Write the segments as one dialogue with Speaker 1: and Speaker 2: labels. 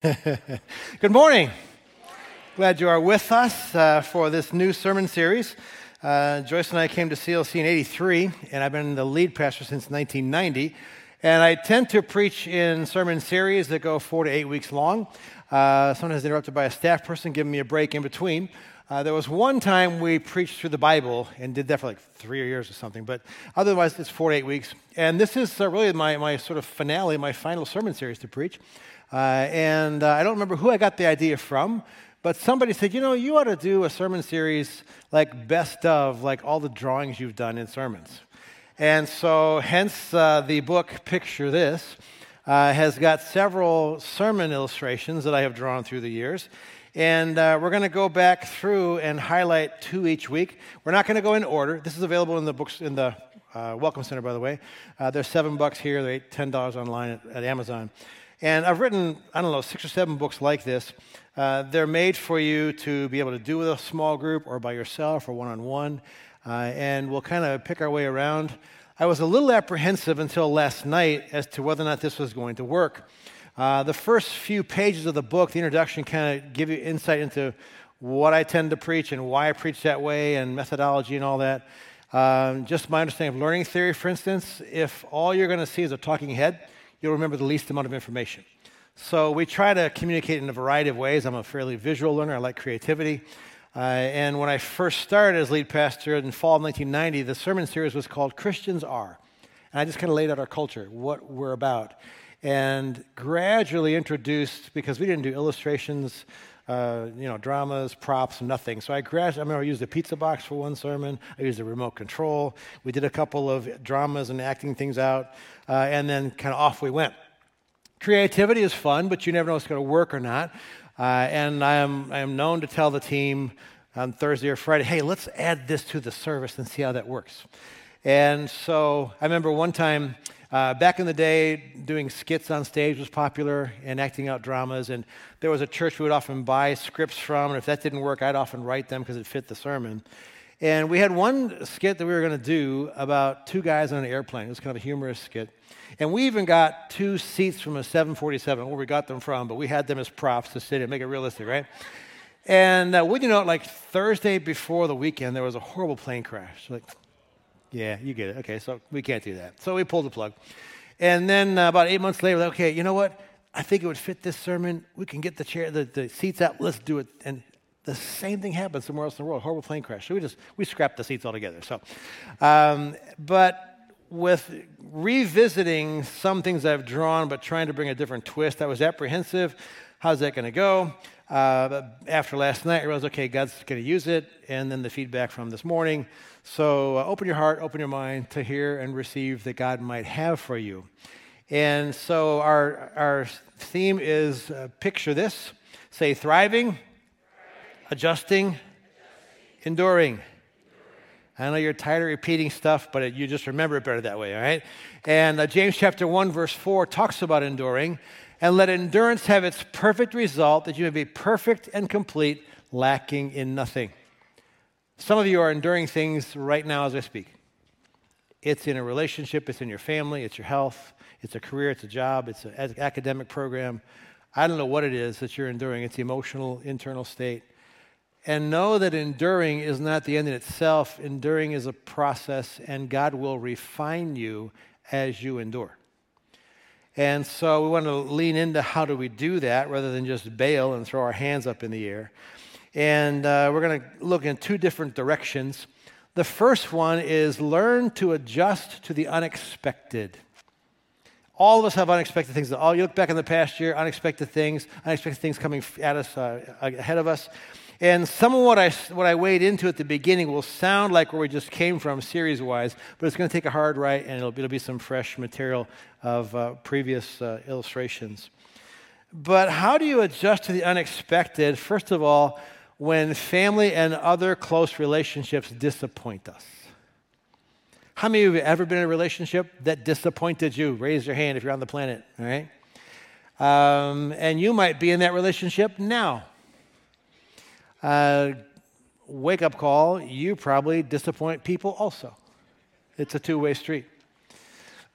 Speaker 1: Good morning. Glad you are with us uh, for this new sermon series. Uh, Joyce and I came to CLC in 83, and I've been the lead pastor since 1990. And I tend to preach in sermon series that go four to eight weeks long. Uh, sometimes interrupted by a staff person giving me a break in between. Uh, there was one time we preached through the Bible and did that for like three years or something, but otherwise it's four to eight weeks. And this is uh, really my, my sort of finale, my final sermon series to preach. Uh, and uh, I don't remember who I got the idea from, but somebody said, you know, you ought to do a sermon series like best of, like all the drawings you've done in sermons. And so, hence uh, the book Picture This uh, has got several sermon illustrations that I have drawn through the years. And uh, we're going to go back through and highlight two each week. We're not going to go in order. This is available in the books in the uh, Welcome Center, by the way. Uh, they're seven bucks here. They're ten dollars online at, at Amazon. And I've written, I don't know, six or seven books like this. Uh, they're made for you to be able to do with a small group or by yourself or one on one. And we'll kind of pick our way around. I was a little apprehensive until last night as to whether or not this was going to work. Uh, the first few pages of the book, the introduction, kind of give you insight into what I tend to preach and why I preach that way and methodology and all that. Um, just my understanding of learning theory, for instance, if all you're going to see is a talking head, you'll remember the least amount of information. So we try to communicate in a variety of ways. I'm a fairly visual learner, I like creativity. Uh, and when I first started as lead pastor in fall of 1990, the sermon series was called Christians Are. And I just kind of laid out our culture, what we're about. And gradually introduced, because we didn't do illustrations, uh, you know, dramas, props, nothing. So I gradually, I remember I used a pizza box for one sermon. I used a remote control. We did a couple of dramas and acting things out, uh, and then kind of off we went. Creativity is fun, but you never know if it's going to work or not. Uh, and I am, I am known to tell the team on Thursday or Friday, hey, let's add this to the service and see how that works. And so I remember one time uh, back in the day, doing skits on stage was popular and acting out dramas. And there was a church we would often buy scripts from. And if that didn't work, I'd often write them because it fit the sermon. And we had one skit that we were going to do about two guys on an airplane. It was kind of a humorous skit. And we even got two seats from a 747, where we got them from, but we had them as props to sit in, make it realistic, right? And uh, would you know, like Thursday before the weekend, there was a horrible plane crash. Like, yeah, you get it. Okay, so we can't do that. So we pulled the plug. And then uh, about eight months later, okay, you know what? I think it would fit this sermon. We can get the chair, the, the seats out. Let's do it. And the same thing happened somewhere else in the world. Horrible plane crash. So we just we scrapped the seats altogether. So, um, but with revisiting some things I've drawn, but trying to bring a different twist, I was apprehensive. How's that going to go? Uh, after last night, I realized, okay, God's going to use it. And then the feedback from this morning. So uh, open your heart, open your mind to hear and receive that God might have for you. And so our, our theme is uh, picture this say thriving, adjusting, enduring. I know you're tired of repeating stuff, but you just remember it better that way, all right? And uh, James chapter 1, verse 4 talks about enduring. And let endurance have its perfect result, that you may be perfect and complete, lacking in nothing. Some of you are enduring things right now as I speak. It's in a relationship, it's in your family, it's your health, it's a career, it's a job, it's an academic program. I don't know what it is that you're enduring. It's the emotional, internal state. And know that enduring is not the end in itself. Enduring is a process, and God will refine you as you endure. And so we want to lean into how do we do that rather than just bail and throw our hands up in the air. And uh, we're going to look in two different directions. The first one is learn to adjust to the unexpected. All of us have unexpected things. All you look back in the past year, unexpected things, unexpected things coming at us, uh, ahead of us. And some of what I, what I weighed into at the beginning will sound like where we just came from series wise, but it's going to take a hard right and it'll, it'll be some fresh material of uh, previous uh, illustrations. But how do you adjust to the unexpected? First of all, when family and other close relationships disappoint us. How many of you have ever been in a relationship that disappointed you? Raise your hand if you're on the planet, all right? Um, and you might be in that relationship now. Uh, wake up call, you probably disappoint people also. It's a two way street.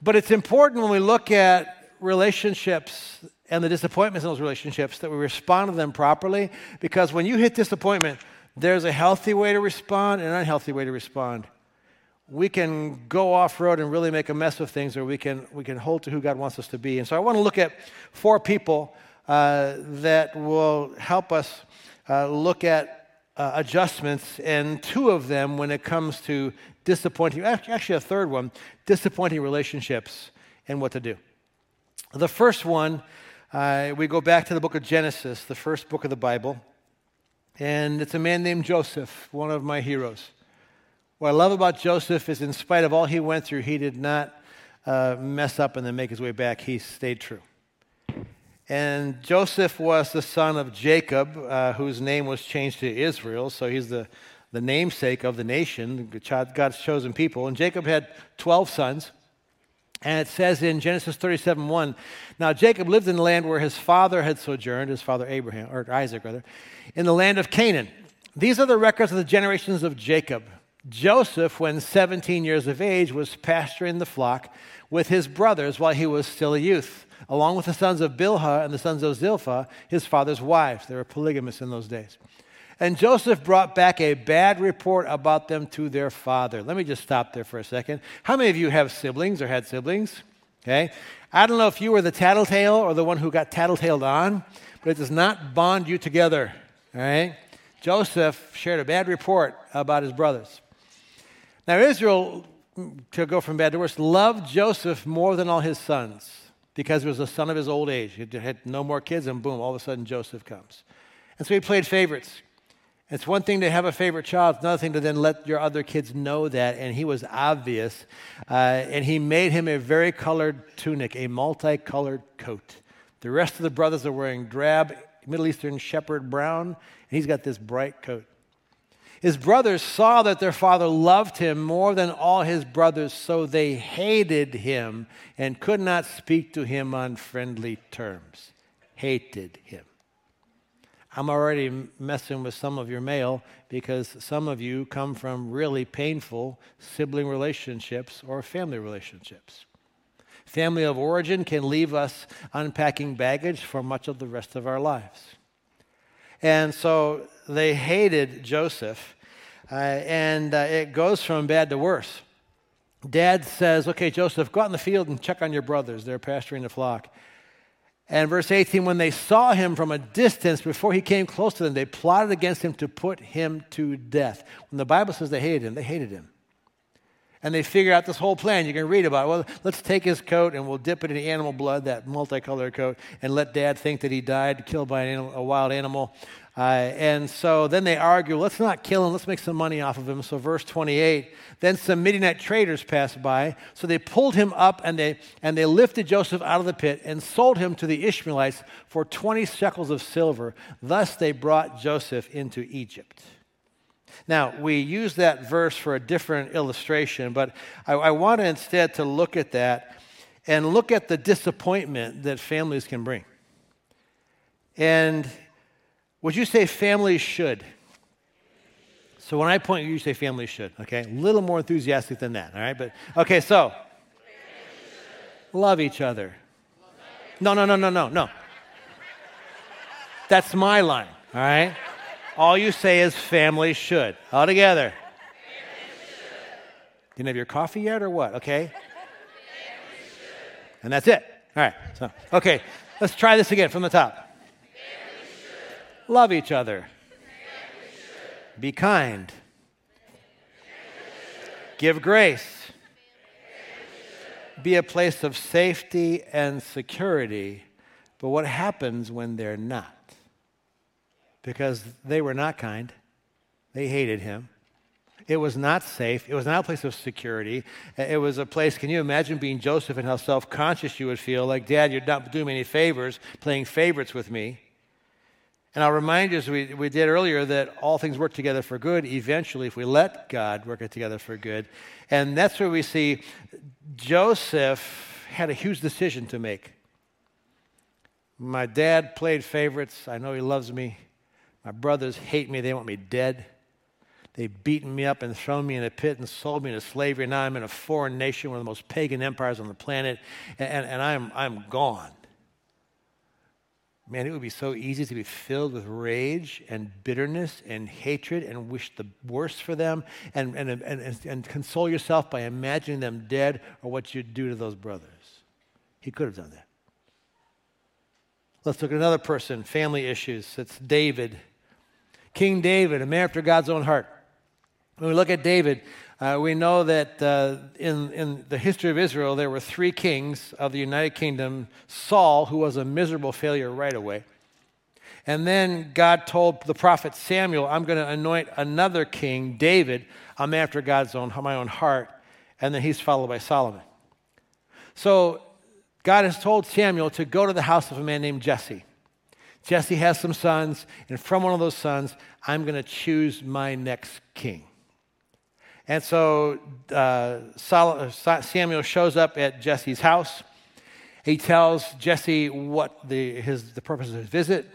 Speaker 1: But it's important when we look at relationships and the disappointments in those relationships, that we respond to them properly. Because when you hit disappointment, there's a healthy way to respond and an unhealthy way to respond. We can go off road and really make a mess of things, or we can, we can hold to who God wants us to be. And so I want to look at four people uh, that will help us uh, look at uh, adjustments, and two of them when it comes to disappointing, actually, a third one, disappointing relationships and what to do. The first one, uh, we go back to the book of Genesis, the first book of the Bible, and it's a man named Joseph, one of my heroes. What I love about Joseph is, in spite of all he went through, he did not uh, mess up and then make his way back. He stayed true. And Joseph was the son of Jacob, uh, whose name was changed to Israel. So he's the, the namesake of the nation, God's chosen people. And Jacob had 12 sons. And it says in Genesis 37 1, now Jacob lived in the land where his father had sojourned, his father Abraham, or Isaac rather, in the land of Canaan. These are the records of the generations of Jacob. Joseph, when 17 years of age, was pasturing the flock with his brothers while he was still a youth along with the sons of Bilhah and the sons of Zilpah, his father's wives. They were polygamous in those days. And Joseph brought back a bad report about them to their father. Let me just stop there for a second. How many of you have siblings or had siblings? Okay. I don't know if you were the tattletale or the one who got tattletaled on, but it does not bond you together. All right. Joseph shared a bad report about his brothers. Now, Israel, to go from bad to worse, loved Joseph more than all his sons because he was the son of his old age. He had no more kids, and boom, all of a sudden Joseph comes. And so he played favorites. It's one thing to have a favorite child, it's another thing to then let your other kids know that. And he was obvious. Uh, and he made him a very colored tunic, a multicolored coat. The rest of the brothers are wearing drab, Middle Eastern shepherd brown, and he's got this bright coat. His brothers saw that their father loved him more than all his brothers, so they hated him and could not speak to him on friendly terms. Hated him. I'm already messing with some of your mail because some of you come from really painful sibling relationships or family relationships. Family of origin can leave us unpacking baggage for much of the rest of our lives. And so they hated Joseph, uh, and uh, it goes from bad to worse. Dad says, Okay, Joseph, go out in the field and check on your brothers. They're pasturing the flock. And verse 18, when they saw him from a distance before he came close to them, they plotted against him to put him to death. When the Bible says they hated him, they hated him. And they figure out this whole plan. You can read about it. Well, let's take his coat and we'll dip it in animal blood, that multicolored coat, and let dad think that he died, killed by animal, a wild animal. Uh, and so then they argue, let's not kill him, let's make some money off of him. So, verse 28 then some Midianite traders passed by. So they pulled him up and they, and they lifted Joseph out of the pit and sold him to the Ishmaelites for 20 shekels of silver. Thus they brought Joseph into Egypt. Now, we use that verse for a different illustration, but I, I want to instead to look at that and look at the disappointment that families can bring. And would you say families should? So when I point, you, you say families should, okay? A little more enthusiastic than that, all right? But, okay, so love each other. No, no, no, no, no, no. That's my line, all right? All you say is family should. All together. Should. Didn't have your coffee yet or what? Okay. And that's it. All right. So, okay, let's try this again from the top. Love each other. Be kind. Give grace. Be a place of safety and security. But what happens when they're not? Because they were not kind, they hated him. It was not safe. It was not a place of security. It was a place, can you imagine being Joseph and how self conscious you would feel? Like, Dad, you're not doing me any favors, playing favorites with me. And I'll remind you, as we, we did earlier, that all things work together for good eventually if we let God work it together for good. And that's where we see Joseph had a huge decision to make. My dad played favorites. I know he loves me. My brothers hate me. They want me dead. They've beaten me up and thrown me in a pit and sold me into slavery. Now I'm in a foreign nation, one of the most pagan empires on the planet, and, and I'm, I'm gone. Man, it would be so easy to be filled with rage and bitterness and hatred and wish the worst for them and, and, and, and, and console yourself by imagining them dead or what you'd do to those brothers. He could have done that. Let's look at another person, family issues. It's David. King David, a man after God's own heart. When we look at David, uh, we know that uh, in, in the history of Israel, there were three kings of the United Kingdom Saul, who was a miserable failure right away. And then God told the prophet Samuel, I'm going to anoint another king, David. I'm after God's own, my own heart. And then he's followed by Solomon. So God has told Samuel to go to the house of a man named Jesse. Jesse has some sons, and from one of those sons, I'm going to choose my next king. And so uh, Samuel shows up at Jesse's house. He tells Jesse what the, his, the purpose of his visit.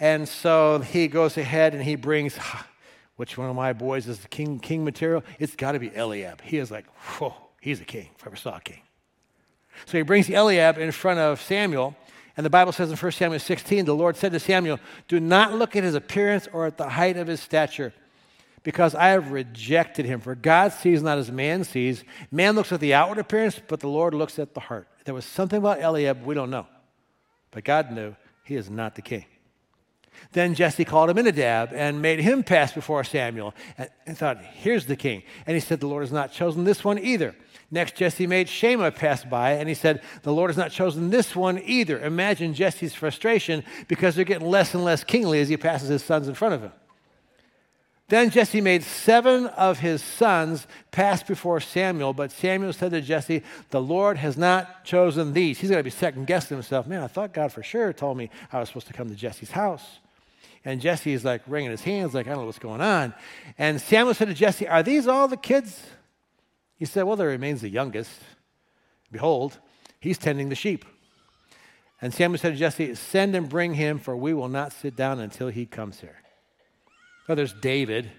Speaker 1: And so he goes ahead and he brings, which one of my boys is the king, king material? It's got to be Eliab. He is like, whoa, he's a king, if I ever saw a king. So he brings Eliab in front of Samuel. And the Bible says in 1 Samuel 16, the Lord said to Samuel, Do not look at his appearance or at the height of his stature because I have rejected him. For God sees not as man sees. Man looks at the outward appearance, but the Lord looks at the heart. There was something about Eliab we don't know, but God knew he is not the king. Then Jesse called him Abinadab and made him pass before Samuel and, and thought, Here's the king. And he said, The Lord has not chosen this one either. Next, Jesse made Shammah pass by, and he said, The Lord has not chosen this one either. Imagine Jesse's frustration because they're getting less and less kingly as he passes his sons in front of him. Then Jesse made seven of his sons pass before Samuel, but Samuel said to Jesse, The Lord has not chosen these. He's going to be second guessing himself. Man, I thought God for sure told me I was supposed to come to Jesse's house. And Jesse is like wringing his hands, like, I don't know what's going on. And Samuel said to Jesse, Are these all the kids? He said, Well, there remains the youngest. Behold, he's tending the sheep. And Samuel said to Jesse, Send and bring him, for we will not sit down until he comes here. Oh, there's David,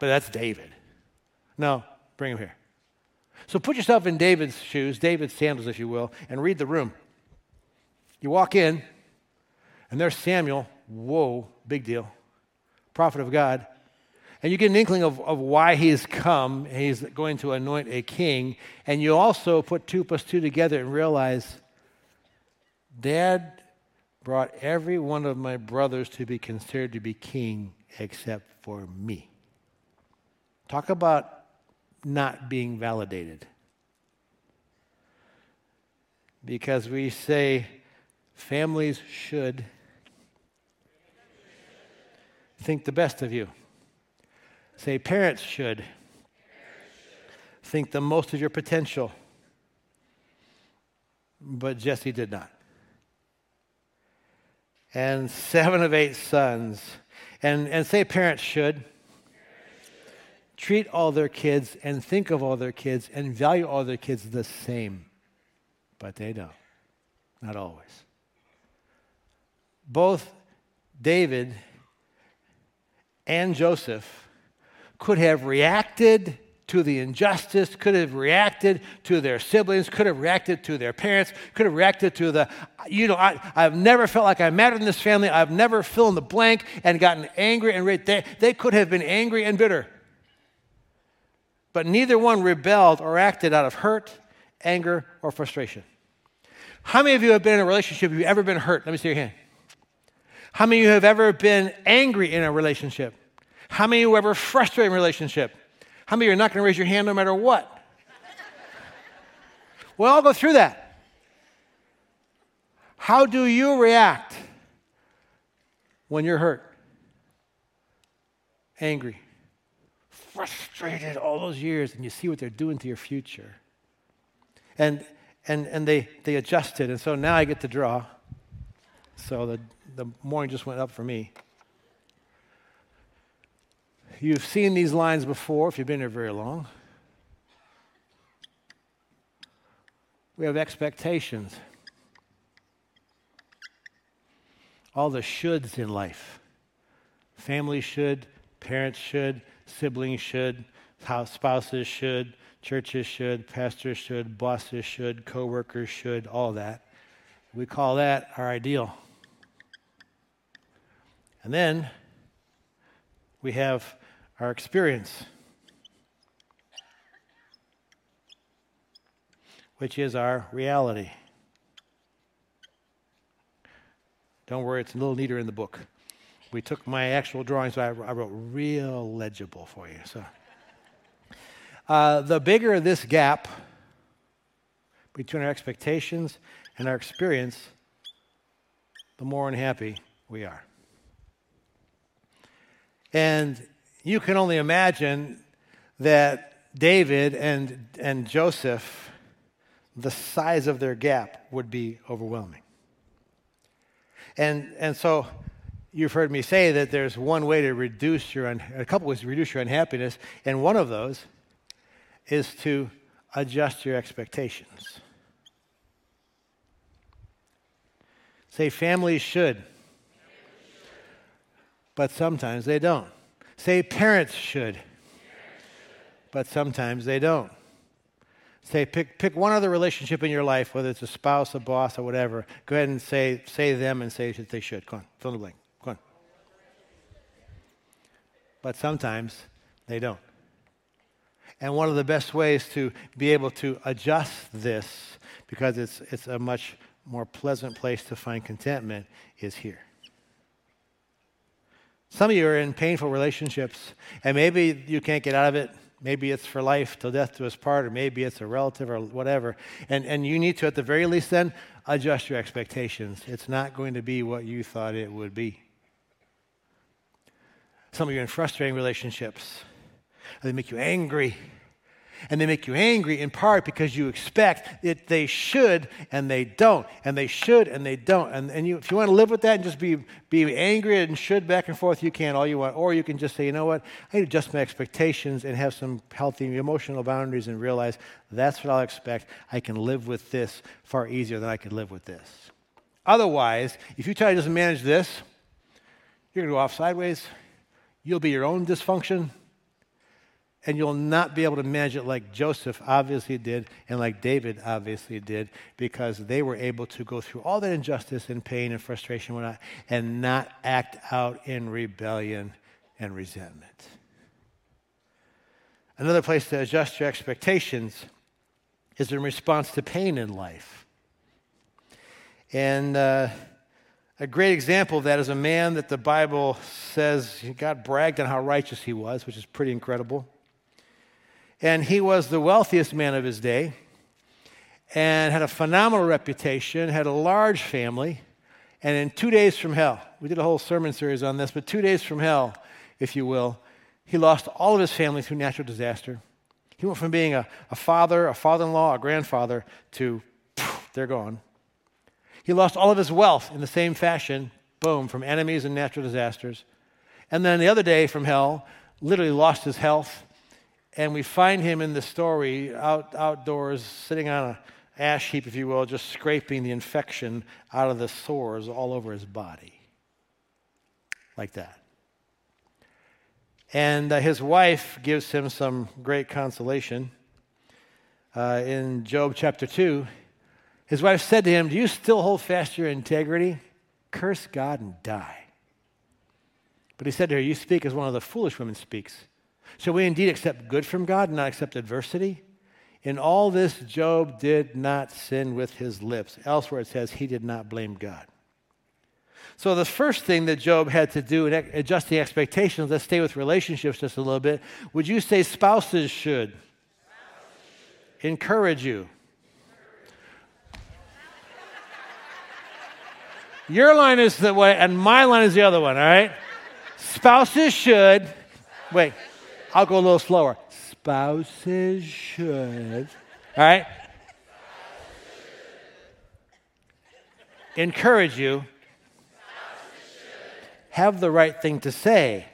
Speaker 1: but that's David. No, bring him here. So put yourself in David's shoes, David's sandals, if you will, and read the room. You walk in, and there's Samuel. Whoa, big deal. Prophet of God. And you get an inkling of, of why he's come. He's going to anoint a king. And you also put two plus two together and realize Dad brought every one of my brothers to be considered to be king except for me. Talk about not being validated. Because we say families should think the best of you. Say parents should think the most of your potential. But Jesse did not and seven of eight sons. And, and say parents should treat all their kids and think of all their kids and value all their kids the same. But they don't. Not always. Both David and Joseph could have reacted to the injustice, could have reacted to their siblings, could have reacted to their parents, could have reacted to the, you know, I, I've never felt like I mattered in this family. I've never filled in the blank and gotten angry and they, they could have been angry and bitter. But neither one rebelled or acted out of hurt, anger, or frustration. How many of you have been in a relationship? Have you ever been hurt? Let me see your hand. How many of you have ever been angry in a relationship? How many have ever frustrated in relationship? How many are not going to raise your hand no matter what? well, I'll go through that. How do you react when you're hurt? Angry, frustrated all those years, and you see what they're doing to your future. And, and, and they, they adjusted, and so now I get to draw. So the, the morning just went up for me. You've seen these lines before if you've been here very long. We have expectations. All the shoulds in life. Family should, parents should, siblings should, spouses should, churches should, pastors should, bosses should, coworkers should, all that. We call that our ideal. And then we have our experience, which is our reality. Don't worry, it's a little neater in the book. We took my actual drawings, so I, I wrote real legible for you. So, uh, the bigger this gap between our expectations and our experience, the more unhappy we are. And you can only imagine that David and, and Joseph, the size of their gap would be overwhelming. And, and so you've heard me say that there's one way to reduce your, un- a couple ways to reduce your unhappiness, and one of those is to adjust your expectations. Say, families should, but sometimes they don't. Say, parents should, but sometimes they don't. Say, pick, pick one other relationship in your life, whether it's a spouse, a boss, or whatever. Go ahead and say, say them and say that they should. Come on, fill in the blank. Come on. But sometimes they don't. And one of the best ways to be able to adjust this, because it's, it's a much more pleasant place to find contentment, is here. Some of you are in painful relationships, and maybe you can't get out of it. Maybe it's for life, till death do us part, or maybe it's a relative or whatever. And, and you need to, at the very least, then adjust your expectations. It's not going to be what you thought it would be. Some of you are in frustrating relationships. They make you angry and they make you angry in part because you expect that they should and they don't, and they should and they don't. And, and you, if you want to live with that and just be, be angry and should back and forth, you can all you want. Or you can just say, you know what, I need to adjust my expectations and have some healthy emotional boundaries and realize that's what I'll expect. I can live with this far easier than I could live with this. Otherwise, if you try to just manage this, you're going to go off sideways. You'll be your own dysfunction and you'll not be able to manage it like Joseph obviously did and like David obviously did because they were able to go through all that injustice and pain and frustration and, and not act out in rebellion and resentment. Another place to adjust your expectations is in response to pain in life. And uh, a great example of that is a man that the Bible says God bragged on how righteous he was, which is pretty incredible. And he was the wealthiest man of his day and had a phenomenal reputation, had a large family. And in two days from hell, we did a whole sermon series on this, but two days from hell, if you will, he lost all of his family through natural disaster. He went from being a, a father, a father in law, a grandfather to poof, they're gone. He lost all of his wealth in the same fashion, boom, from enemies and natural disasters. And then the other day from hell, literally lost his health, and we find him in the story out, outdoors, sitting on an ash heap, if you will, just scraping the infection out of the sores all over his body. Like that. And uh, his wife gives him some great consolation. Uh, in Job chapter 2, his wife said to him, Do you still hold fast your integrity? Curse God and die. But he said to her, You speak as one of the foolish women speaks. Shall we indeed accept good from God and not accept adversity? In all this, Job did not sin with his lips. Elsewhere, it says he did not blame God. So, the first thing that Job had to do in adjusting expectations, let's stay with relationships just a little bit. Would you say spouses should, spouses should. encourage you? Your line is the way, and my line is the other one, all right? Spouses should, wait. I'll go a little slower. Spouses should. All right? Encourage you. Have the right thing to say.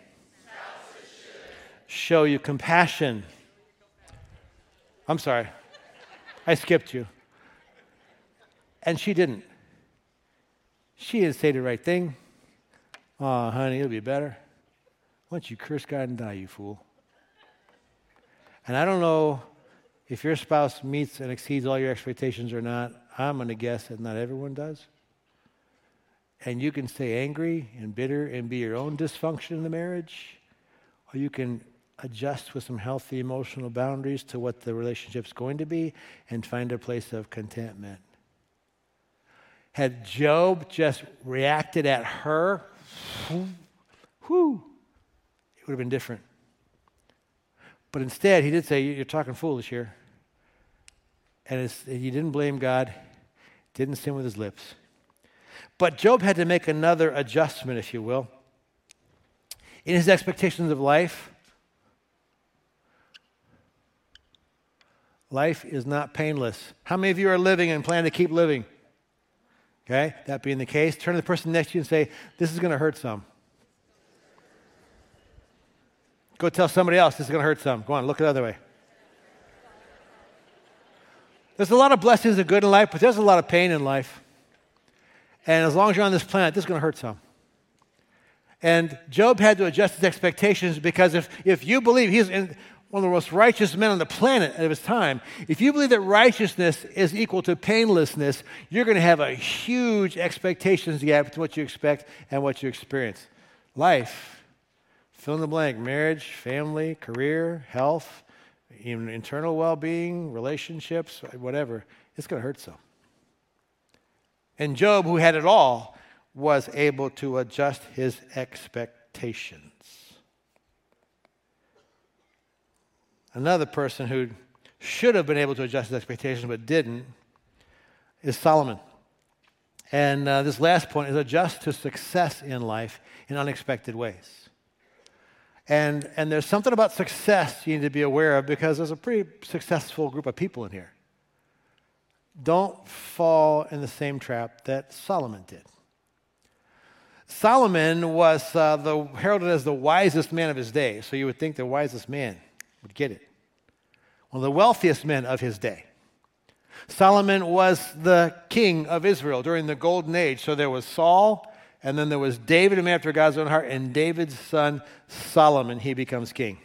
Speaker 1: Show you compassion. I'm sorry. I skipped you. And she didn't. She didn't say the right thing. Oh, honey, it'll be better. Why don't you curse God and die, you fool? And I don't know if your spouse meets and exceeds all your expectations or not, I'm going to guess that not everyone does. And you can stay angry and bitter and be your own dysfunction in the marriage, or you can adjust with some healthy emotional boundaries to what the relationship's going to be and find a place of contentment. Had Job just reacted at her, whew, it would have been different. But instead, he did say, You're talking foolish here. And he didn't blame God, didn't sin with his lips. But Job had to make another adjustment, if you will. In his expectations of life, life is not painless. How many of you are living and plan to keep living? Okay, that being the case, turn to the person next to you and say, This is going to hurt some. Go tell somebody else this is going to hurt some. Go on, look the other way. There's a lot of blessings and good in life, but there's a lot of pain in life. And as long as you're on this planet, this is going to hurt some. And Job had to adjust his expectations because if, if you believe he's in, one of the most righteous men on the planet of his time, if you believe that righteousness is equal to painlessness, you're going to have a huge expectations gap between what you expect and what you experience. Life fill in the blank marriage, family, career, health, even internal well being, relationships, whatever. It's going to hurt some. And Job, who had it all, was able to adjust his expectations. Another person who should have been able to adjust his expectations but didn't is Solomon. And uh, this last point is adjust to success in life in unexpected ways. And, and there's something about success you need to be aware of because there's a pretty successful group of people in here. Don't fall in the same trap that Solomon did. Solomon was uh, the, heralded as the wisest man of his day, so you would think the wisest man would get it. One of the wealthiest men of his day. Solomon was the king of Israel during the golden age. So there was Saul, and then there was David, a man after God's own heart, and David's son Solomon. He becomes king.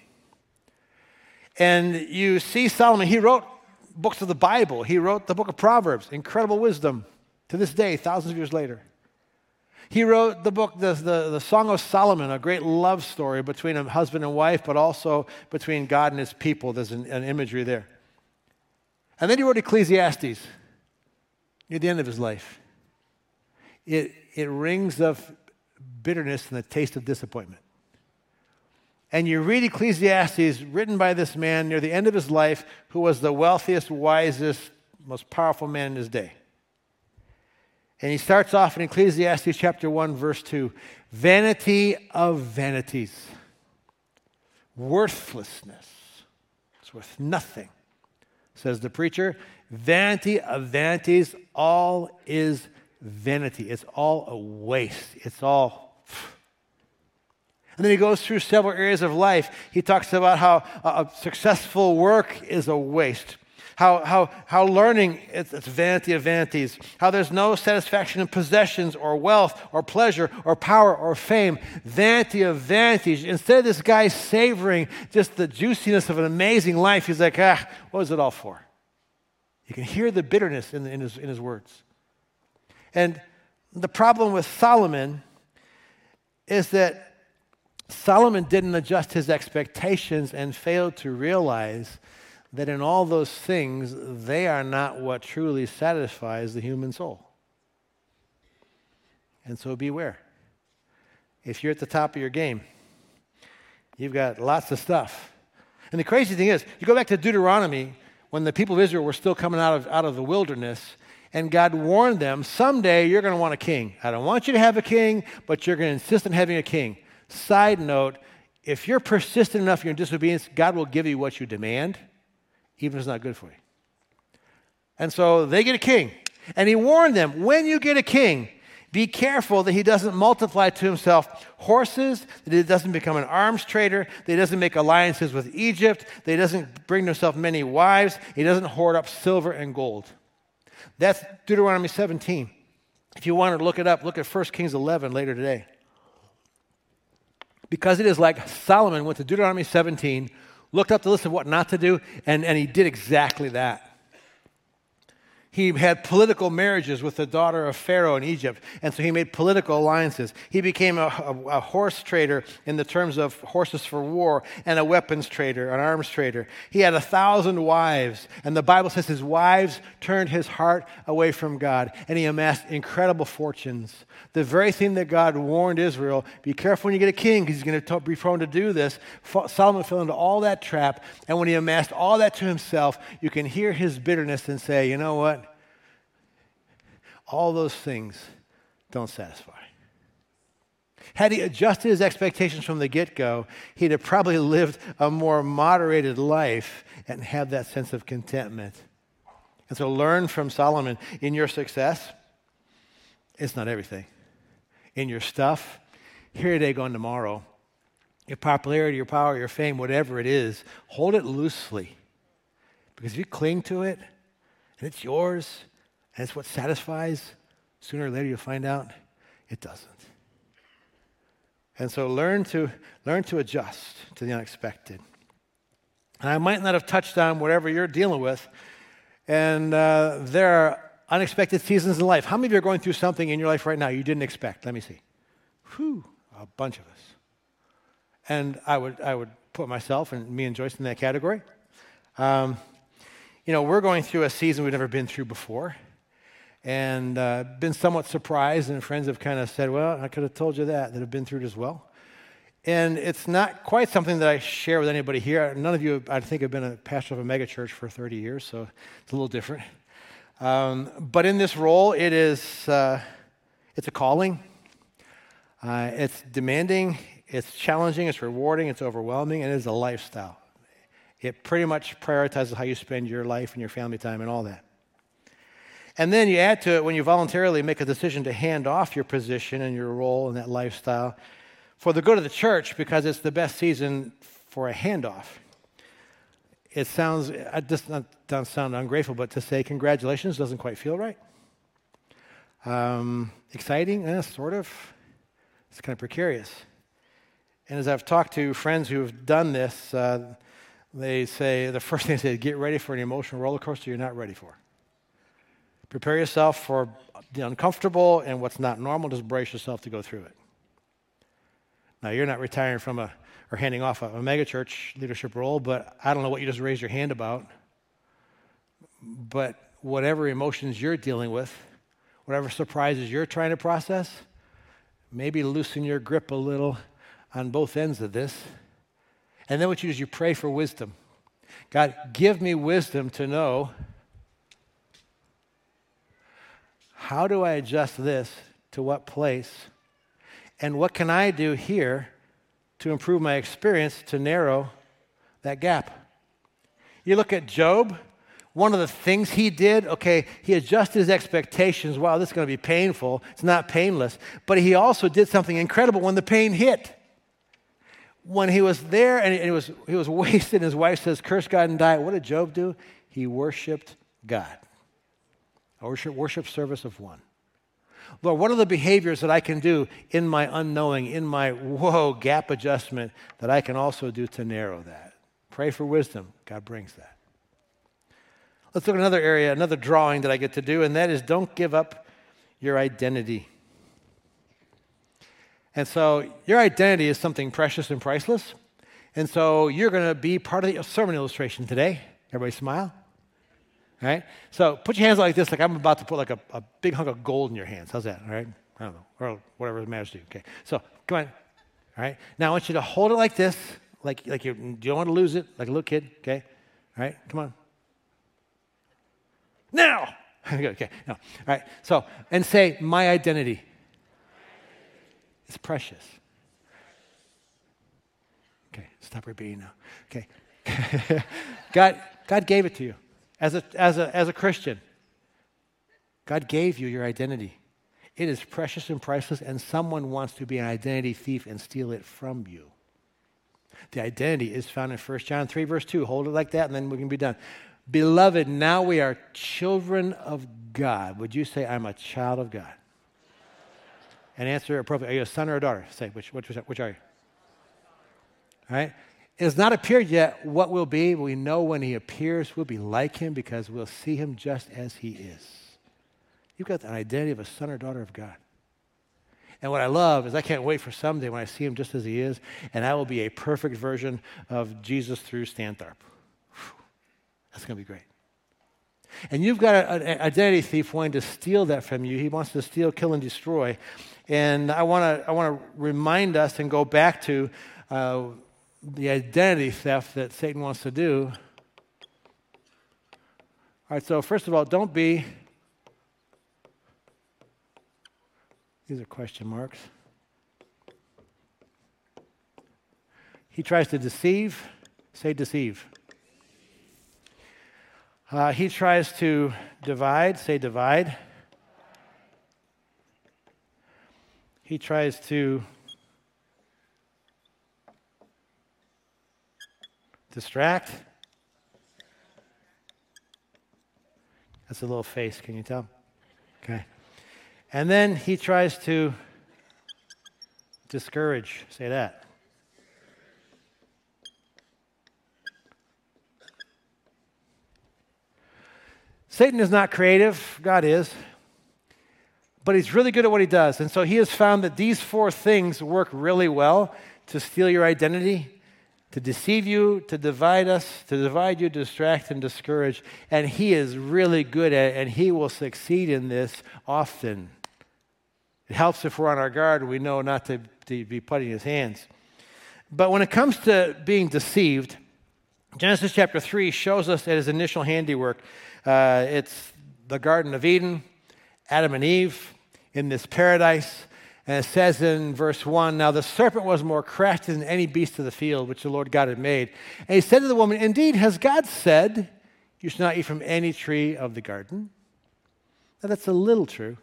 Speaker 1: And you see Solomon, he wrote books of the Bible. He wrote the book of Proverbs, incredible wisdom to this day, thousands of years later. He wrote the book, the, the, the, Song of Solomon, a great love story between a husband and wife, but also between God and his people. There's an, an imagery there. And then he wrote Ecclesiastes near the end of his life it, it rings of bitterness and the taste of disappointment. And you read Ecclesiastes, written by this man near the end of his life, who was the wealthiest, wisest, most powerful man in his day. And he starts off in Ecclesiastes chapter 1, verse 2 Vanity of vanities, worthlessness. It's worth nothing, says the preacher. Vanity of vanities, all is vanity. It's all a waste. It's all. And then he goes through several areas of life. He talks about how a successful work is a waste. How, how, how learning, it's, it's vanity of vanities. How there's no satisfaction in possessions or wealth or pleasure or power or fame. Vanity of vanities. Instead of this guy savoring just the juiciness of an amazing life, he's like, ah, what was it all for? You can hear the bitterness in, in, his, in his words. And the problem with Solomon is that Solomon didn't adjust his expectations and failed to realize that in all those things, they are not what truly satisfies the human soul. And so beware. If you're at the top of your game, you've got lots of stuff. And the crazy thing is, you go back to Deuteronomy when the people of Israel were still coming out of, out of the wilderness, and God warned them, someday you're going to want a king. I don't want you to have a king, but you're going to insist on having a king. Side note, if you're persistent enough in your disobedience, God will give you what you demand, even if it's not good for you. And so they get a king. And he warned them, when you get a king, be careful that he doesn't multiply to himself horses, that he doesn't become an arms trader, that he doesn't make alliances with Egypt, that he doesn't bring to himself many wives, he doesn't hoard up silver and gold. That's Deuteronomy 17. If you want to look it up, look at 1 Kings 11 later today. Because it is like Solomon went to Deuteronomy 17, looked up the list of what not to do, and, and he did exactly that. He had political marriages with the daughter of Pharaoh in Egypt, and so he made political alliances. He became a, a, a, horse trader in the terms of horses for war, and a weapons trader, an arms trader. He had a thousand wives, and the Bible says his wives turned his heart away from God, and he amassed incredible fortunes. The very thing that God warned Israel be careful when you get a king, because he's going to be prone to do this. Solomon fell into all that trap, and when he amassed all that to himself, you can hear his bitterness and say, you know what? All those things don't satisfy. Had he adjusted his expectations from the get go, he'd have probably lived a more moderated life and had that sense of contentment. And so learn from Solomon in your success, it's not everything. In your stuff, here today, gone tomorrow. Your popularity, your power, your fame, whatever it is, hold it loosely. Because if you cling to it and it's yours, and it's what satisfies, sooner or later you'll find out it doesn't. And so learn to, learn to adjust to the unexpected. And I might not have touched on whatever you're dealing with, and uh, there are unexpected seasons in life. How many of you are going through something in your life right now you didn't expect? Let me see. Whew, a bunch of us. And I would, I would put myself and me and Joyce in that category. Um, you know, we're going through a season we've never been through before and uh, been somewhat surprised, and friends have kind of said, Well, I could have told you that, that have been through it as well. And it's not quite something that I share with anybody here. None of you, I think, have been a pastor of a megachurch for 30 years, so it's a little different. Um, but in this role, it is uh, it's a calling. Uh, it's demanding, it's challenging, it's rewarding, it's overwhelming, and it is a lifestyle. It pretty much prioritizes how you spend your life and your family time and all that. And then you add to it when you voluntarily make a decision to hand off your position and your role and that lifestyle for the good of the church because it's the best season for a handoff. It sounds, it just doesn't sound ungrateful, but to say congratulations doesn't quite feel right. Um, exciting, eh, sort of. It's kind of precarious. And as I've talked to friends who have done this, uh, they say the first thing they say, get ready for an emotional roller coaster you're not ready for. Prepare yourself for the uncomfortable and what's not normal. Just brace yourself to go through it. Now, you're not retiring from a or handing off a, a megachurch leadership role, but I don't know what you just raised your hand about. But whatever emotions you're dealing with, whatever surprises you're trying to process, maybe loosen your grip a little on both ends of this. And then what you do is you pray for wisdom. God, give me wisdom to know how do I adjust this to what place? And what can I do here to improve my experience to narrow that gap? You look at Job, one of the things he did, okay, he adjusted his expectations. Wow, this is going to be painful. It's not painless. But he also did something incredible when the pain hit. When he was there and he was, he was wasted, his wife says, Curse God and die. What did Job do? He worshiped God a worship, worship service of one. Lord, what are the behaviors that I can do in my unknowing, in my whoa gap adjustment that I can also do to narrow that? Pray for wisdom. God brings that. Let's look at another area, another drawing that I get to do, and that is don't give up your identity. And so your identity is something precious and priceless. And so you're going to be part of the sermon illustration today. Everybody smile. Right? So put your hands like this, like I'm about to put like a, a big hunk of gold in your hands. How's that? All right? I don't know. Or whatever it matters to you. Okay. So come on. All right. Now I want you to hold it like this, like like you, don't want to lose it, like a little kid. Okay. All right. Come on. Now. okay. No. All right. So and say my identity. is precious. Okay. Stop repeating now. Okay. God God gave it to you as a, as a, as a Christian. God gave you your identity. It is precious and priceless, and someone wants to be an identity thief and steal it from you. The identity is found in 1 John 3, verse 2. Hold it like that, and then we can be done. Beloved, now we are children of God. Would you say, I'm a child of God? And answer appropriately. Are you a son or a daughter? Say, which, which, which are you? All right? It has not appeared yet what will be, we know when he appears, we'll be like him because we'll see him just as he is. You've got the identity of a son or daughter of God. And what I love is I can't wait for someday when I see him just as he is, and I will be a perfect version of Jesus through Stan Tharp. That's going to be great. And you've got an identity thief wanting to steal that from you. He wants to steal, kill, and destroy. And I want to I want to remind us and go back to uh, the identity theft that Satan wants to do. All right, so first of all, don't be. These are question marks. He tries to deceive. Say deceive. Uh, he tries to divide. Say divide. He tries to distract. That's a little face, can you tell? Okay. And then he tries to discourage. Say that. Satan is not creative, God is. But he's really good at what he does. And so he has found that these four things work really well to steal your identity, to deceive you, to divide us, to divide you, distract, and discourage. And he is really good at it, and he will succeed in this often. It helps if we're on our guard and we know not to, to be putting his hands. But when it comes to being deceived, Genesis chapter 3 shows us at his initial handiwork. Uh, it's the Garden of Eden, Adam and Eve in this paradise. And it says in verse 1 Now the serpent was more crafty than any beast of the field which the Lord God had made. And he said to the woman, Indeed, has God said, You shall not eat from any tree of the garden? Now that's a little true.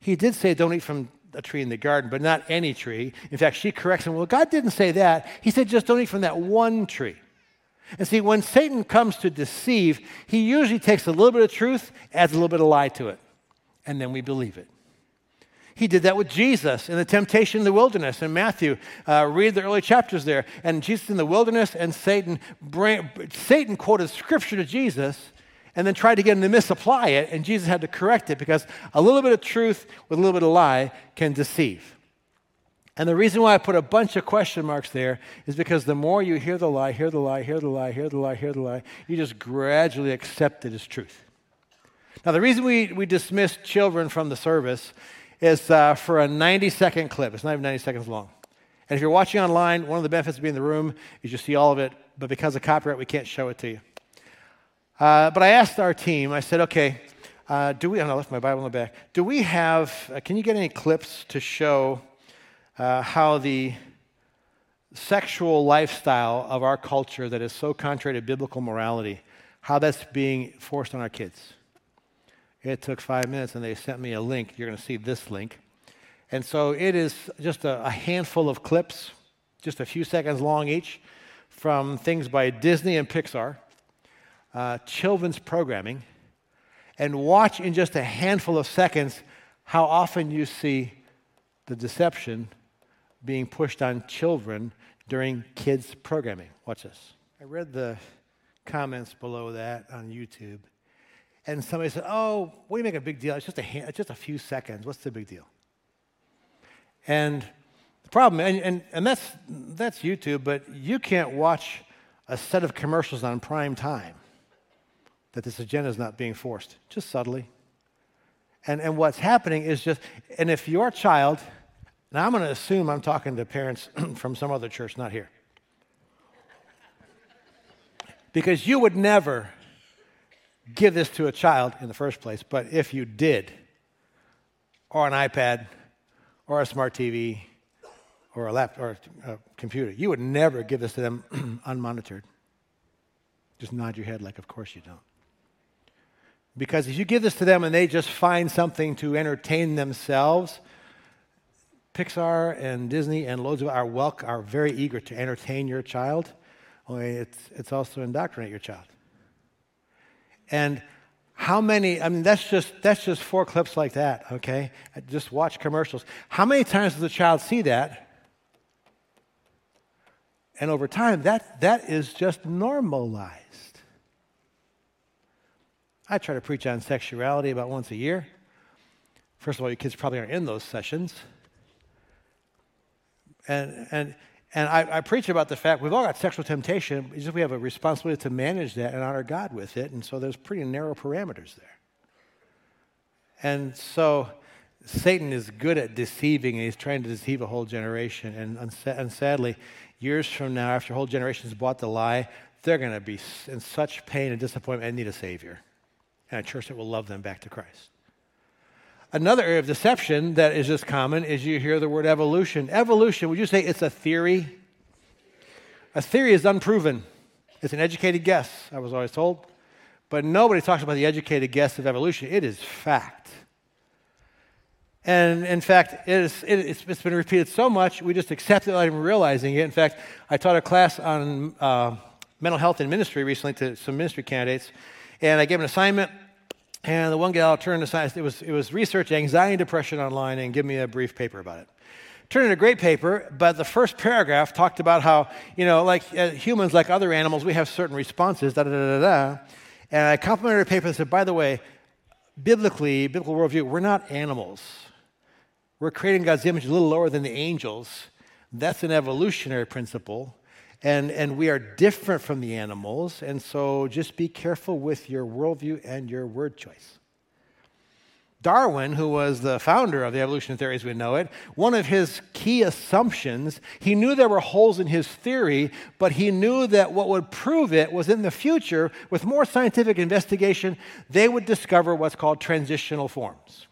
Speaker 1: He did say, Don't eat from a tree in the garden, but not any tree. In fact, she corrects him, Well, God didn't say that. He said, Just don't eat from that one tree. And see, when Satan comes to deceive, he usually takes a little bit of truth, adds a little bit of lie to it, and then we believe it. He did that with Jesus in the temptation in the wilderness in Matthew. Uh, read the early chapters there. And Jesus in the wilderness and Satan, bring, Satan quoted scripture to Jesus and then tried to get him to misapply it, and Jesus had to correct it because a little bit of truth with a little bit of lie can deceive. And the reason why I put a bunch of question marks there is because the more you hear the lie, hear the lie, hear the lie, hear the lie, hear the lie, you just gradually accept it as truth. Now, the reason we, we dismiss children from the service is uh, for a 90 second clip. It's not even 90 seconds long. And if you're watching online, one of the benefits of being in the room is you see all of it, but because of copyright, we can't show it to you. Uh, but I asked our team, I said, okay, uh, do we, and I left my Bible in the back, do we have, uh, can you get any clips to show uh, how the sexual lifestyle of our culture that is so contrary to biblical morality, how that's being forced on our kids. It took five minutes and they sent me a link. You're going to see this link. And so it is just a, a handful of clips, just a few seconds long each, from things by Disney and Pixar, uh, children's programming, and watch in just a handful of seconds how often you see the deception being pushed on children during kids' programming. Watch this. I read the comments below that on YouTube, and somebody said, "Oh, what do you make a big deal? It's just a it's just a few seconds. What's the big deal?" And the problem, and, and, and that's that's YouTube, but you can't watch a set of commercials on prime time that this agenda is not being forced, just subtly. And, and what's happening is just, and if your child now, I'm going to assume I'm talking to parents from some other church, not here. Because you would never give this to a child in the first place, but if you did, or an iPad, or a smart TV, or a laptop, or a computer, you would never give this to them unmonitored. Just nod your head like, of course you don't. Because if you give this to them and they just find something to entertain themselves, Pixar and Disney and loads of our welk are very eager to entertain your child. Only it's, it's also indoctrinate your child. And how many, I mean, that's just, that's just four clips like that, okay? Just watch commercials. How many times does a child see that And over time, that, that is just normalized. I try to preach on sexuality about once a year. First of all, your kids probably aren't in those sessions. And, and, and I, I, preach about the fact we've all got sexual temptation. It's just we have a responsibility to manage that and honor God with it. And so there's pretty narrow parameters there. And so Satan is good at deceiving, and he's trying to deceive a whole generation. And, and sadly, years from now, after whole generation has bought the lie, they're going to be in such pain and disappointment and need a Savior and a church that will love them back to Christ. Another area of deception that is just common is you hear the word evolution. Evolution, would you say it's a theory? A theory is unproven. It's an educated guess, I was always told. But nobody talks about the educated guess of evolution. It is fact. And in fact, it is, it, it's been repeated so much, we just accept it without even realizing it. In fact, I taught a class on uh, mental health and ministry recently to some ministry candidates, and I gave an assignment. And the one gal turned science. It was, it was research anxiety and depression online and give me a brief paper about it. Turned in a great paper, but the first paragraph talked about how, you know, like uh, humans, like other animals, we have certain responses, da da da da da. And I complimented her paper and said, by the way, biblically, biblical worldview, we're not animals. We're creating God's image a little lower than the angels. That's an evolutionary principle. And, and we are different from the animals. And so just be careful with your worldview and your word choice. Darwin, who was the founder of the evolution theory as we know it, one of his key assumptions, he knew there were holes in his theory, but he knew that what would prove it was in the future, with more scientific investigation, they would discover what's called transitional forms.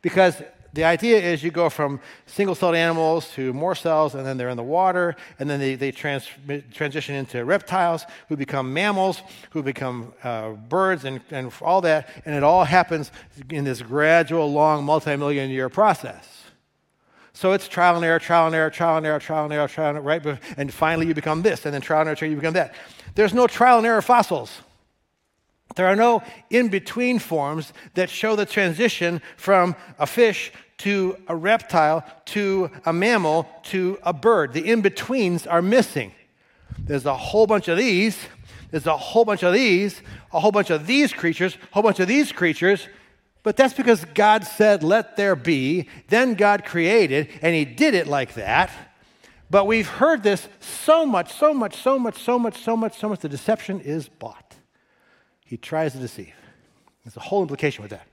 Speaker 1: Because the idea is you go from single celled animals to more cells, and then they're in the water, and then they, they trans, transition into reptiles who become mammals, who become uh, birds, and, and all that. And it all happens in this gradual, long, multi million year process. So it's trial and error, trial and error, trial and error, trial and error, trial and error, right? And finally you become this, and then trial and error, you become that. There's no trial and error fossils. There are no in between forms that show the transition from a fish to a reptile to a mammal to a bird. The in betweens are missing. There's a whole bunch of these, there's a whole bunch of these, a whole bunch of these creatures, a whole bunch of these creatures. But that's because God said, let there be. Then God created, and He did it like that. But we've heard this so much, so much, so much, so much, so much, so much. The deception is bought. He tries to deceive. There's a whole implication with that.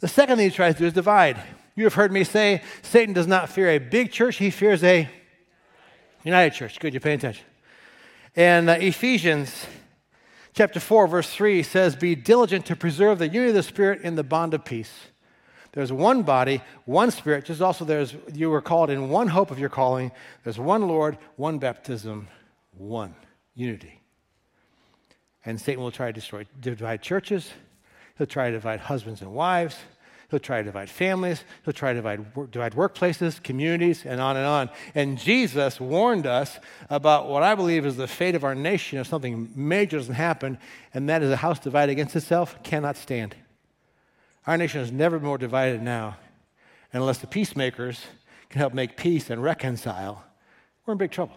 Speaker 1: The second thing he tries to do is divide. You have heard me say Satan does not fear a big church, he fears a united church. Good, you're paying attention. And uh, Ephesians chapter 4, verse 3 says, Be diligent to preserve the unity of the Spirit in the bond of peace. There's one body, one Spirit, just also there's, you were called in one hope of your calling. There's one Lord, one baptism, one unity. And Satan will try to destroy, divide churches. He'll try to divide husbands and wives. He'll try to divide families. He'll try to divide, divide workplaces, communities, and on and on. And Jesus warned us about what I believe is the fate of our nation if something major doesn't happen, and that is a house divided against itself cannot stand. Our nation is never more divided now. And unless the peacemakers can help make peace and reconcile, we're in big trouble.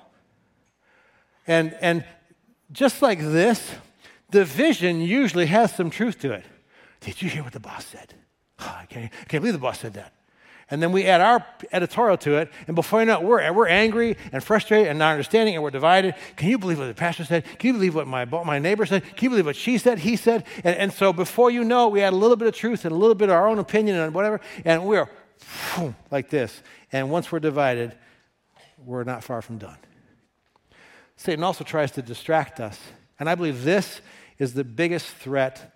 Speaker 1: And, and just like this, the vision usually has some truth to it. Did you hear what the boss said? I, can't, I can't believe the boss said that. And then we add our editorial to it, and before you know it, we're, we're angry and frustrated and not understanding, and we're divided. Can you believe what the pastor said? Can you believe what my, my neighbor said? Can you believe what she said, he said? And, and so before you know it, we add a little bit of truth and a little bit of our own opinion and whatever, and we're like this. And once we're divided, we're not far from done. Satan also tries to distract us. And I believe this is the biggest threat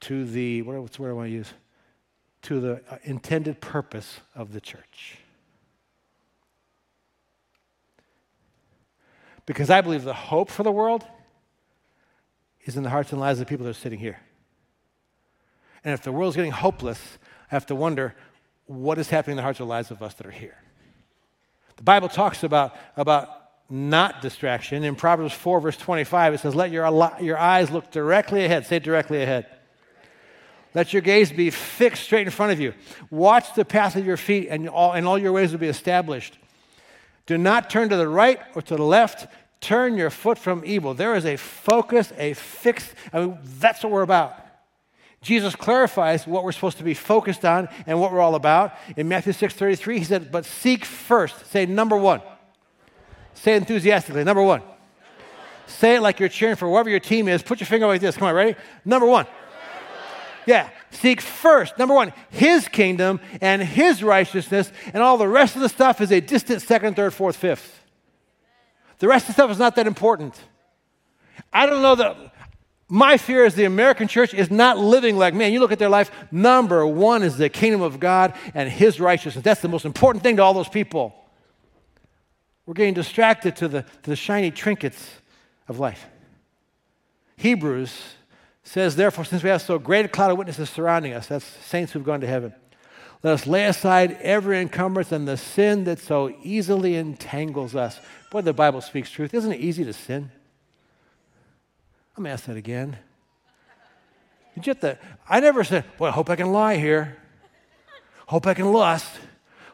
Speaker 1: to the, what's the word I want to use? To the uh, intended purpose of the church. Because I believe the hope for the world is in the hearts and lives of the people that are sitting here. And if the world's getting hopeless, I have to wonder what is happening in the hearts and lives of us that are here. The Bible talks about, about not distraction. In Proverbs 4, verse 25, it says, Let your, your eyes look directly ahead. Say directly ahead. Let your gaze be fixed straight in front of you. Watch the path of your feet, and all, and all your ways will be established. Do not turn to the right or to the left. Turn your foot from evil. There is a focus, a fixed, I mean, that's what we're about. Jesus clarifies what we're supposed to be focused on and what we're all about. In Matthew 6 33, he said, But seek first. Say number one. Say enthusiastically, number one. Say it like you're cheering for whoever your team is. Put your finger like this. Come on, ready? Number one. Yeah. Seek first, number one, his kingdom and his righteousness, and all the rest of the stuff is a distant second, third, fourth, fifth. The rest of the stuff is not that important. I don't know that. My fear is the American church is not living like, man, you look at their life, number one is the kingdom of God and his righteousness. That's the most important thing to all those people. We're getting distracted to the, to the shiny trinkets of life. Hebrews says, Therefore, since we have so great a cloud of witnesses surrounding us, that's saints who've gone to heaven, let us lay aside every encumbrance and the sin that so easily entangles us. Boy, the Bible speaks truth. Isn't it easy to sin? I'm going to ask that again. Did you the, I never said, Boy, I hope I can lie here. Hope I can lust.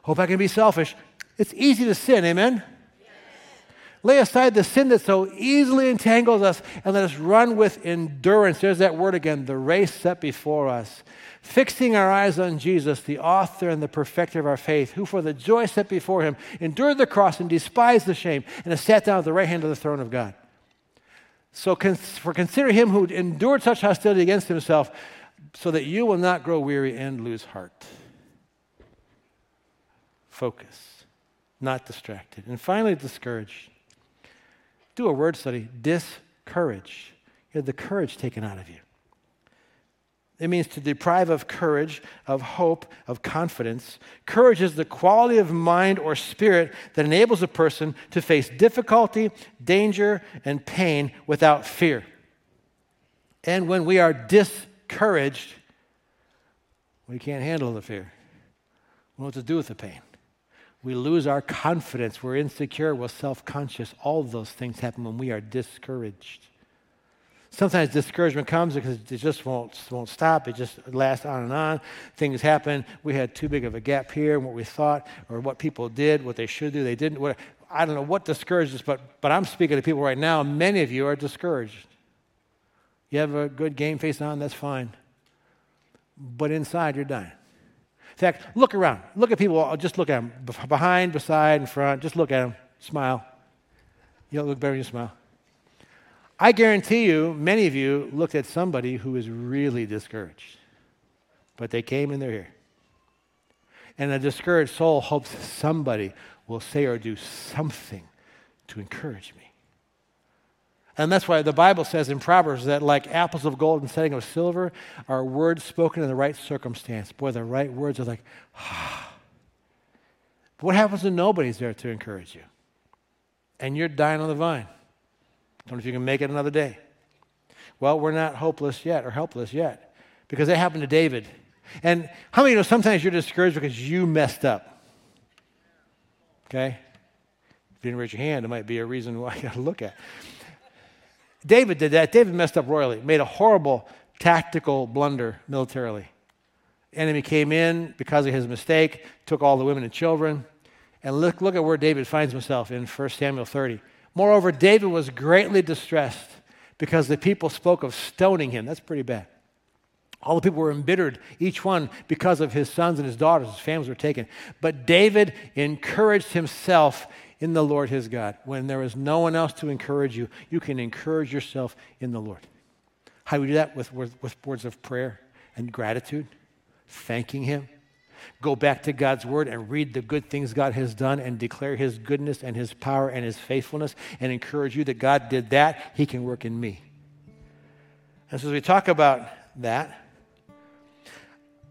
Speaker 1: Hope I can be selfish. It's easy to sin, amen? Lay aside the sin that so easily entangles us and let us run with endurance. There's that word again the race set before us. Fixing our eyes on Jesus, the author and the perfecter of our faith, who for the joy set before him endured the cross and despised the shame and has sat down at the right hand of the throne of God. So, for consider him who endured such hostility against himself, so that you will not grow weary and lose heart. Focus, not distracted. And finally, discouraged do a word study, discourage. You the courage taken out of you. It means to deprive of courage, of hope, of confidence. Courage is the quality of mind or spirit that enables a person to face difficulty, danger, and pain without fear. And when we are discouraged, we can't handle the fear. We don't know what to do with the pain. We lose our confidence. We're insecure. We're self conscious. All those things happen when we are discouraged. Sometimes discouragement comes because it just won't, won't stop. It just lasts on and on. Things happen. We had too big of a gap here in what we thought or what people did, what they should do, they didn't. What, I don't know what discourages but, but I'm speaking to people right now. Many of you are discouraged. You have a good game face on, that's fine. But inside, you're dying. In fact, look around. Look at people. Just look at them. Behind, beside, in front. Just look at them. Smile. You don't look better when you smile. I guarantee you, many of you looked at somebody who is really discouraged. But they came and they're here. And a discouraged soul hopes somebody will say or do something to encourage me. And that's why the Bible says in Proverbs that, like apples of gold and setting of silver, are words spoken in the right circumstance. Boy, the right words are like, ah. But what happens when nobody's there to encourage you? And you're dying on the vine. Don't know if you can make it another day. Well, we're not hopeless yet or helpless yet because that happened to David. And how many you know sometimes you're discouraged because you messed up? Okay? If you didn't raise your hand, it might be a reason why you got to look at. David did that. David messed up royally, made a horrible tactical blunder militarily. Enemy came in because of his mistake, took all the women and children. And look, look at where David finds himself in 1 Samuel 30. Moreover, David was greatly distressed because the people spoke of stoning him. That's pretty bad. All the people were embittered, each one because of his sons and his daughters. His families were taken. But David encouraged himself in the Lord his God. When there is no one else to encourage you, you can encourage yourself in the Lord. How do we do that? With, with, with words of prayer and gratitude, thanking him. Go back to God's word and read the good things God has done and declare his goodness and his power and his faithfulness and encourage you that God did that, he can work in me. And so as we talk about that,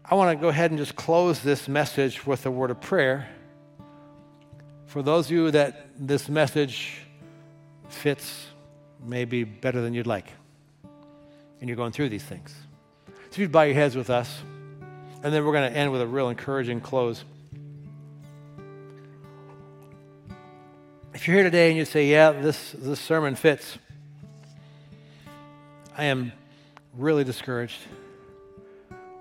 Speaker 1: I want to go ahead and just close this message with a word of prayer for those of you that this message fits maybe better than you'd like, and you're going through these things. So you'd bow your heads with us, and then we're going to end with a real encouraging close. If you're here today and you say, Yeah, this, this sermon fits, I am really discouraged.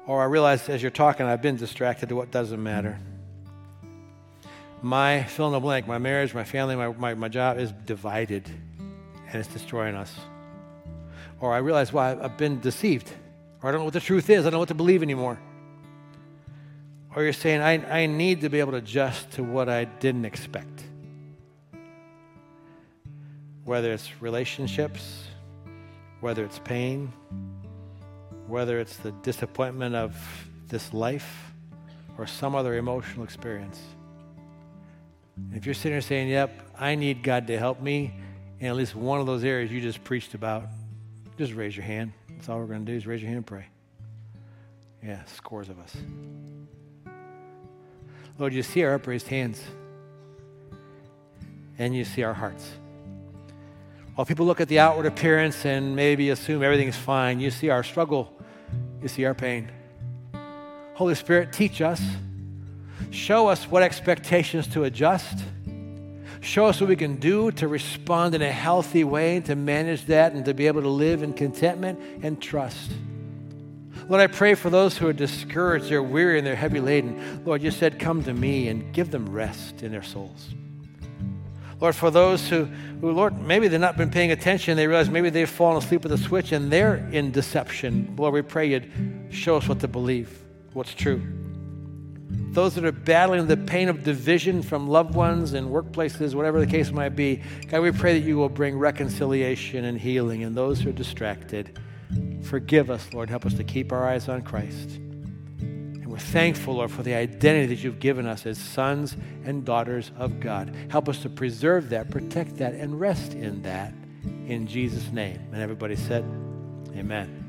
Speaker 1: Or I realize as you're talking, I've been distracted to what doesn't matter. My fill in the blank, my marriage, my family, my, my, my job is divided and it's destroying us. Or I realize, well, I've been deceived. Or I don't know what the truth is. I don't know what to believe anymore. Or you're saying, I, I need to be able to adjust to what I didn't expect. Whether it's relationships, whether it's pain, whether it's the disappointment of this life, or some other emotional experience. If you're sitting here saying, Yep, I need God to help me in at least one of those areas you just preached about, just raise your hand. That's all we're going to do is raise your hand and pray. Yeah, scores of us. Lord, you see our upraised hands, and you see our hearts. While people look at the outward appearance and maybe assume everything's fine, you see our struggle, you see our pain. Holy Spirit, teach us. Show us what expectations to adjust. Show us what we can do to respond in a healthy way, to manage that, and to be able to live in contentment and trust. Lord, I pray for those who are discouraged, they're weary, and they're heavy laden. Lord, you said, Come to me and give them rest in their souls. Lord, for those who, who, Lord, maybe they've not been paying attention, they realize maybe they've fallen asleep with a switch and they're in deception. Lord, we pray you'd show us what to believe, what's true those that are battling the pain of division from loved ones and workplaces, whatever the case might be, God, we pray that you will bring reconciliation and healing. And those who are distracted, forgive us, Lord. Help us to keep our eyes on Christ. And we're thankful, Lord, for the identity that you've given us as sons and daughters of God. Help us to preserve that, protect that, and rest in that. In Jesus' name. And everybody said, Amen.